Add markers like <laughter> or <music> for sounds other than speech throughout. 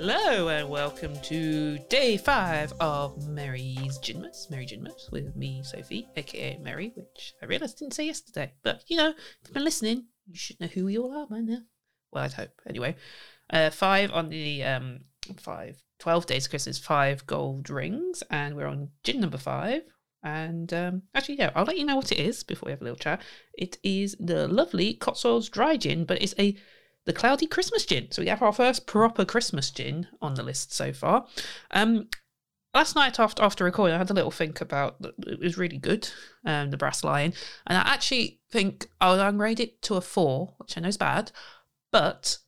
Hello and welcome to day five of Mary's Ginmas, Mary Ginmas, with me, Sophie, aka Mary, which I realised didn't say yesterday. But you know, if you've been listening, you should know who we all are by now. Well, I'd hope. Anyway, uh, five on the um five, 12 days of Christmas, five gold rings, and we're on gin number five. And um, actually, yeah, I'll let you know what it is before we have a little chat. It is the lovely Cotswolds Dry Gin, but it's a the Cloudy Christmas Gin. So we have our first proper Christmas gin on the list so far. Um, last night after after recording, I had a little think about it was really good, um, the Brass Lion, and I actually think I'll downgrade it to a four, which I know is bad, but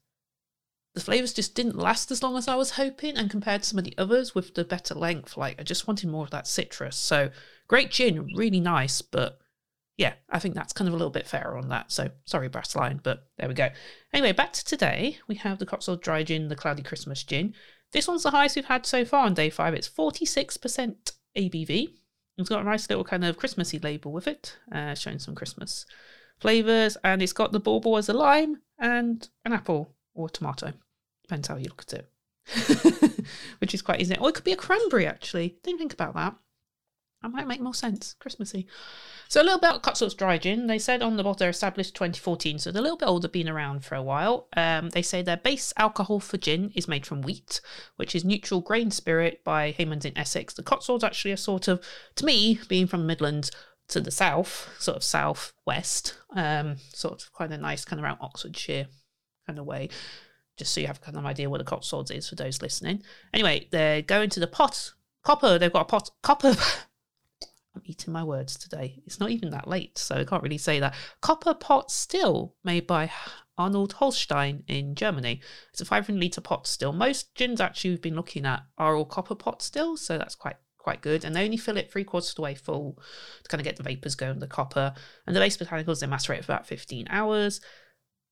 the flavors just didn't last as long as I was hoping, and compared to some of the others with the better length, like I just wanted more of that citrus. So great gin, really nice, but yeah, I think that's kind of a little bit fairer on that. So sorry, Brass Lion, but there we go. Anyway, back to today. We have the Cotswold Dry Gin, the Cloudy Christmas Gin. This one's the highest we've had so far on day five. It's 46% ABV. It's got a nice little kind of Christmassy label with it, uh, showing some Christmas flavours, and it's got the bauble as a lime and an apple or tomato. Depends how you look at it. <laughs> Which is quite easy. Or it could be a cranberry, actually. Didn't think about that. That might make more sense. Christmassy. So a little bit about Cotswolds Dry Gin. They said on the bottle they're established 2014, so they're a little bit older, been around for a while. Um, they say their base alcohol for gin is made from wheat, which is neutral grain spirit by Hayman's in Essex. The Cotswolds actually are sort of, to me, being from the Midlands to the south, sort of southwest, um, sort of kind of nice, kind of around Oxfordshire kind of way just so you have kind of idea what the Cotswolds is for those listening. Anyway, they're going to the pot copper. They've got a pot copper <laughs> I'm eating my words today. It's not even that late, so I can't really say that. Copper pot still made by Arnold Holstein in Germany. It's a 500 litre pot still. Most gins actually we've been looking at are all copper pot still, so that's quite quite good. And they only fill it three quarters of the way full to kind of get the vapours going, the copper. And the base botanicals, they macerate for about 15 hours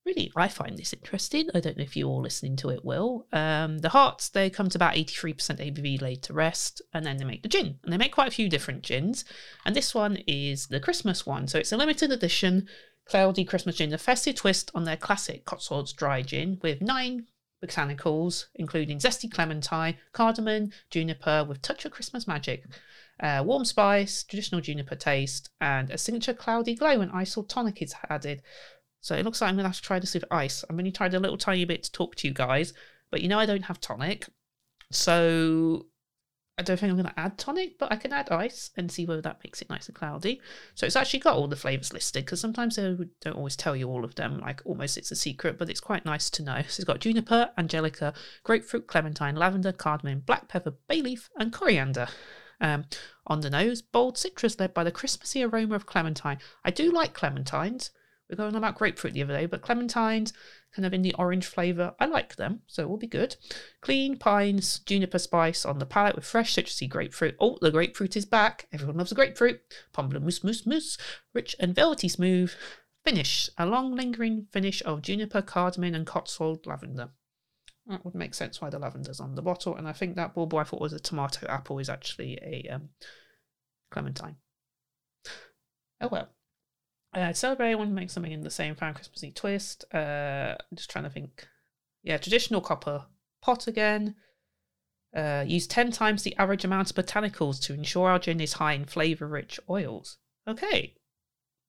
really, I find this interesting. I don't know if you all listening to it will. Um, the hearts, they come to about 83% ABV laid to rest, and then they make the gin. And they make quite a few different gins. And this one is the Christmas one. So it's a limited edition cloudy Christmas gin, a festive twist on their classic Cotswolds dry gin with nine botanicals, including zesty clementine, cardamom, juniper with touch of Christmas magic. Uh, warm spice, traditional juniper taste, and a signature cloudy glow when isotonic is added. So it looks like I'm going to have to try this with ice. I've only tried a little tiny bit to talk to you guys, but you know I don't have tonic. So I don't think I'm going to add tonic, but I can add ice and see whether that makes it nice and cloudy. So it's actually got all the flavours listed because sometimes they don't always tell you all of them, like almost it's a secret, but it's quite nice to know. So it's got juniper, angelica, grapefruit, clementine, lavender, cardamom, black pepper, bay leaf, and coriander. Um, on the nose, bold citrus led by the Christmassy aroma of clementine. I do like clementines. We are going on about grapefruit the other day, but clementines, kind of in the orange flavour, I like them, so it will be good. Clean pines, juniper spice on the palate with fresh citrusy grapefruit. Oh, the grapefruit is back. Everyone loves a grapefruit. Pamplemousse, mousse, mousse. Rich and velvety smooth. Finish. A long lingering finish of juniper, cardamom, and Cotswold lavender. That would make sense why the lavender's on the bottle. And I think that bauble I thought was a tomato apple is actually a um, clementine. Oh well. Uh, celebrate, I want to make something in the same fan Christmassy twist. Uh, just trying to think. Yeah, traditional copper pot again. Uh, use 10 times the average amount of botanicals to ensure our gin is high in flavour rich oils. Okay,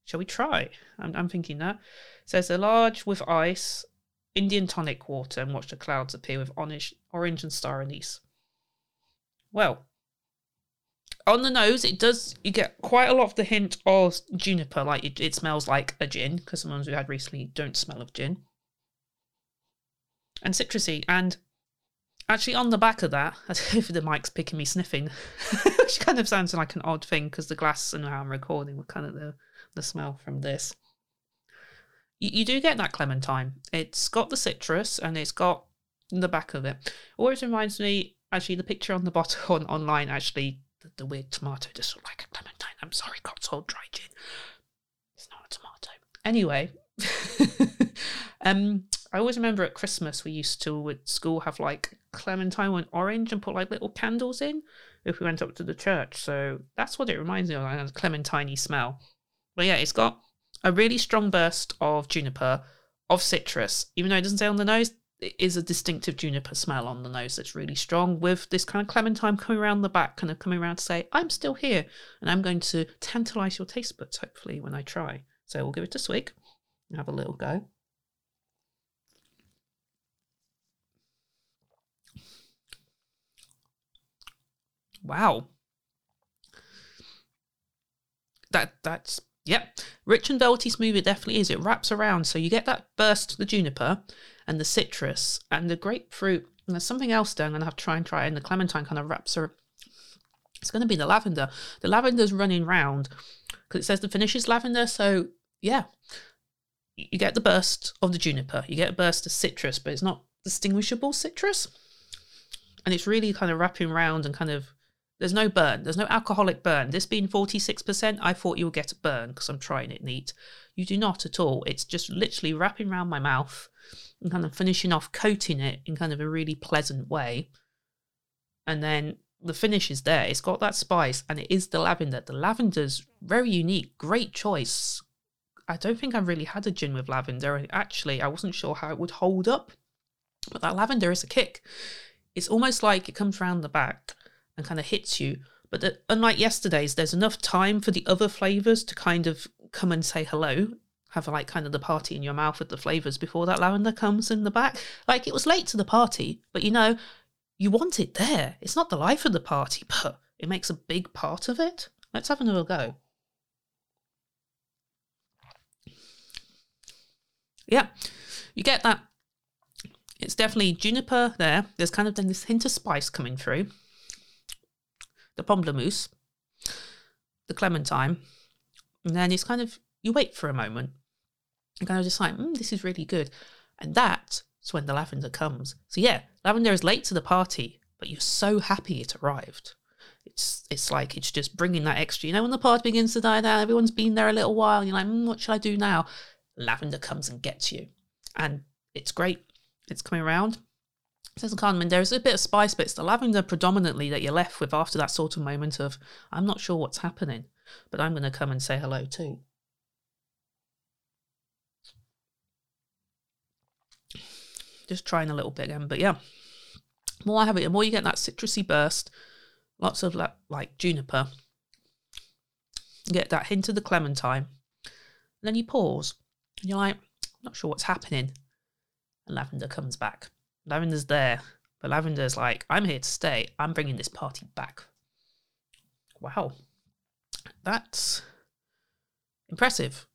shall we try? I'm, I'm thinking that. It says a large with ice, Indian tonic water, and watch the clouds appear with orange, orange and star anise. Well, on the nose, it does. You get quite a lot of the hint of juniper. Like it, it smells like a gin because some ones we had recently don't smell of gin. And citrusy, and actually on the back of that, <laughs> as if the mic's picking me sniffing, <laughs> which kind of sounds like an odd thing because the glass and how I'm recording were kind of the the smell from this. You, you do get that clementine. It's got the citrus and it's got the back of it. Always reminds me. Actually, the picture on the bottom <laughs> on, online actually the, the weird tomato does look like a clementine. I'm sorry, Cotswold dry gin. It's not a tomato. Anyway, <laughs> um, I always remember at Christmas we used to at school have like clementine and orange and put like little candles in if we went up to the church. So that's what it reminds me of, like a clementine smell. But yeah, it's got a really strong burst of juniper, of citrus. Even though it doesn't say on the nose, is a distinctive juniper smell on the nose that's really strong with this kind of clementine coming around the back, kind of coming around to say, I'm still here and I'm going to tantalize your taste buds, hopefully, when I try. So we'll give it a swig and have a little go. Wow. That that's yep. Rich and velvety smooth it definitely is. It wraps around. So you get that burst of the juniper and the citrus and the grapefruit. And there's something else there I'm gonna have to try and try. And the clementine kind of wraps her it's gonna be the lavender. The lavender's running round because it says the finish is lavender, so yeah. You get the burst of the juniper, you get a burst of citrus, but it's not distinguishable citrus. And it's really kind of wrapping around and kind of there's no burn. There's no alcoholic burn. This being 46%, I thought you would get a burn because I'm trying it neat. You do not at all. It's just literally wrapping around my mouth and kind of finishing off, coating it in kind of a really pleasant way. And then the finish is there. It's got that spice and it is the lavender. The lavender's very unique. Great choice. I don't think I've really had a gin with lavender. Actually, I wasn't sure how it would hold up. But that lavender is a kick. It's almost like it comes round the back and kind of hits you. But the, unlike yesterday's, there's enough time for the other flavors to kind of come and say hello, have like kind of the party in your mouth with the flavors before that lavender comes in the back. Like it was late to the party, but you know, you want it there. It's not the life of the party, <laughs> but it makes a big part of it. Let's have another go. Yeah, you get that. It's definitely juniper there. There's kind of then this hint of spice coming through the pamplemousse, the clementine, and then it's kind of you wait for a moment and kind of just like, mm, this is really good, and that's when the lavender comes. So yeah, lavender is late to the party, but you're so happy it arrived. It's it's like it's just bringing that extra. You know, when the party begins to die down, everyone's been there a little while, and you're like, mm, what should I do now? Lavender comes and gets you, and it's great. It's coming around. Says cardamom, there's a bit of spice, but it's the lavender predominantly that you're left with after that sort of moment of, I'm not sure what's happening, but I'm going to come and say hello too. Just trying a little bit again, but yeah. The more I have it, the more you get that citrusy burst, lots of like, like juniper. You get that hint of the clementine. And then you pause. And you're like, I'm not sure what's happening. And lavender comes back. Lavender's there, but Lavender's like, I'm here to stay. I'm bringing this party back. Wow. That's impressive.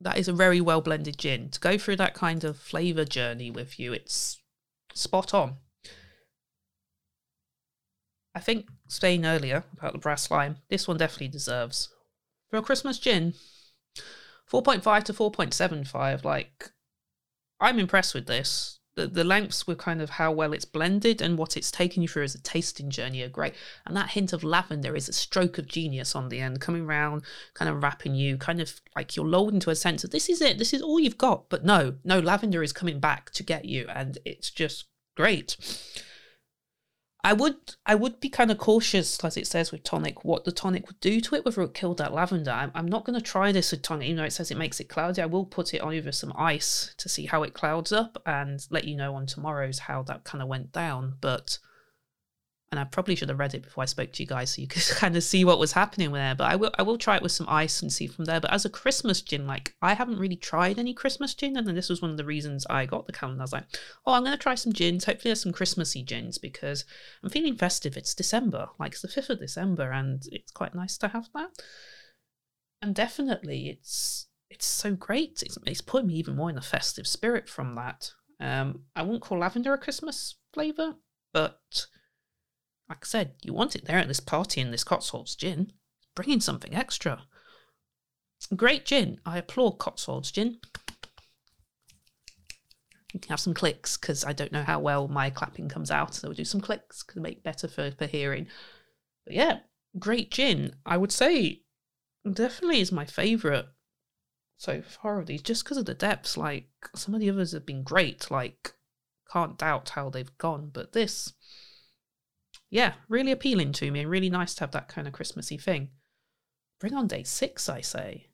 That is a very well blended gin. To go through that kind of flavour journey with you, it's spot on. I think saying earlier about the Brass Lion, this one definitely deserves. For a Christmas gin, 4.5 to 4.75, like, I'm impressed with this the, the lengths were kind of how well it's blended and what it's taken you through as a tasting journey are great. And that hint of lavender is a stroke of genius on the end, coming around, kind of wrapping you, kind of like you're lulled into a sense of this is it, this is all you've got. But no, no, lavender is coming back to get you, and it's just great. I would I would be kind of cautious, as it says with tonic, what the tonic would do to it, whether it killed that lavender. I'm, I'm not going to try this with tonic, even though it says it makes it cloudy. I will put it over some ice to see how it clouds up and let you know on tomorrow's how that kind of went down. But and I probably should have read it before I spoke to you guys so you could <laughs> kind of see what was happening there. But I will I will try it with some ice and see from there. But as a Christmas gin, like I haven't really tried any Christmas gin, and then this was one of the reasons I got the calendar. I was like, oh, I'm gonna try some gins. Hopefully, there's some Christmassy gins because I'm feeling festive. It's December, like it's the fifth of December, and it's quite nice to have that. And definitely, it's it's so great. It's it's putting me even more in a festive spirit from that. Um, I won't call lavender a Christmas flavor, but like I said, you want it there at this party in this Cotswolds gin. Bringing something extra. Great gin. I applaud Cotswolds gin. You can have some clicks because I don't know how well my clapping comes out, so we'll do some clicks to make better for, for hearing. But yeah, great gin. I would say definitely is my favourite so far of these, just because of the depths. Like some of the others have been great, like can't doubt how they've gone, but this yeah, really appealing to me and really nice to have that kind of Christmassy thing. Bring on day six, I say.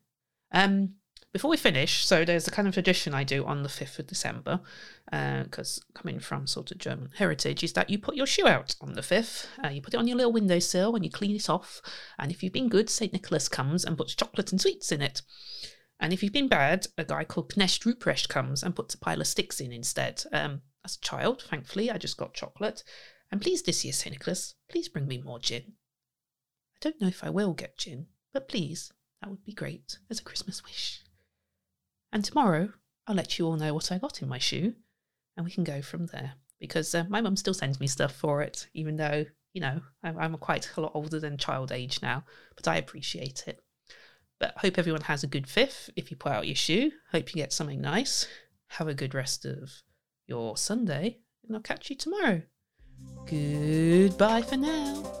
Um, before we finish, so there's a kind of tradition I do on the 5th of December, because uh, coming from sort of German heritage, is that you put your shoe out on the 5th. Uh, you put it on your little windowsill and you clean it off. And if you've been good, St. Nicholas comes and puts chocolate and sweets in it. And if you've been bad, a guy called Knecht Ruprecht comes and puts a pile of sticks in instead. Um, as a child, thankfully, I just got chocolate. And please, this year, St. Nicholas, please bring me more gin. I don't know if I will get gin, but please, that would be great as a Christmas wish. And tomorrow, I'll let you all know what I got in my shoe, and we can go from there. Because uh, my mum still sends me stuff for it, even though, you know, I'm, I'm quite a lot older than child age now, but I appreciate it. But hope everyone has a good fifth if you put out your shoe. Hope you get something nice. Have a good rest of your Sunday, and I'll catch you tomorrow. Goodbye for now.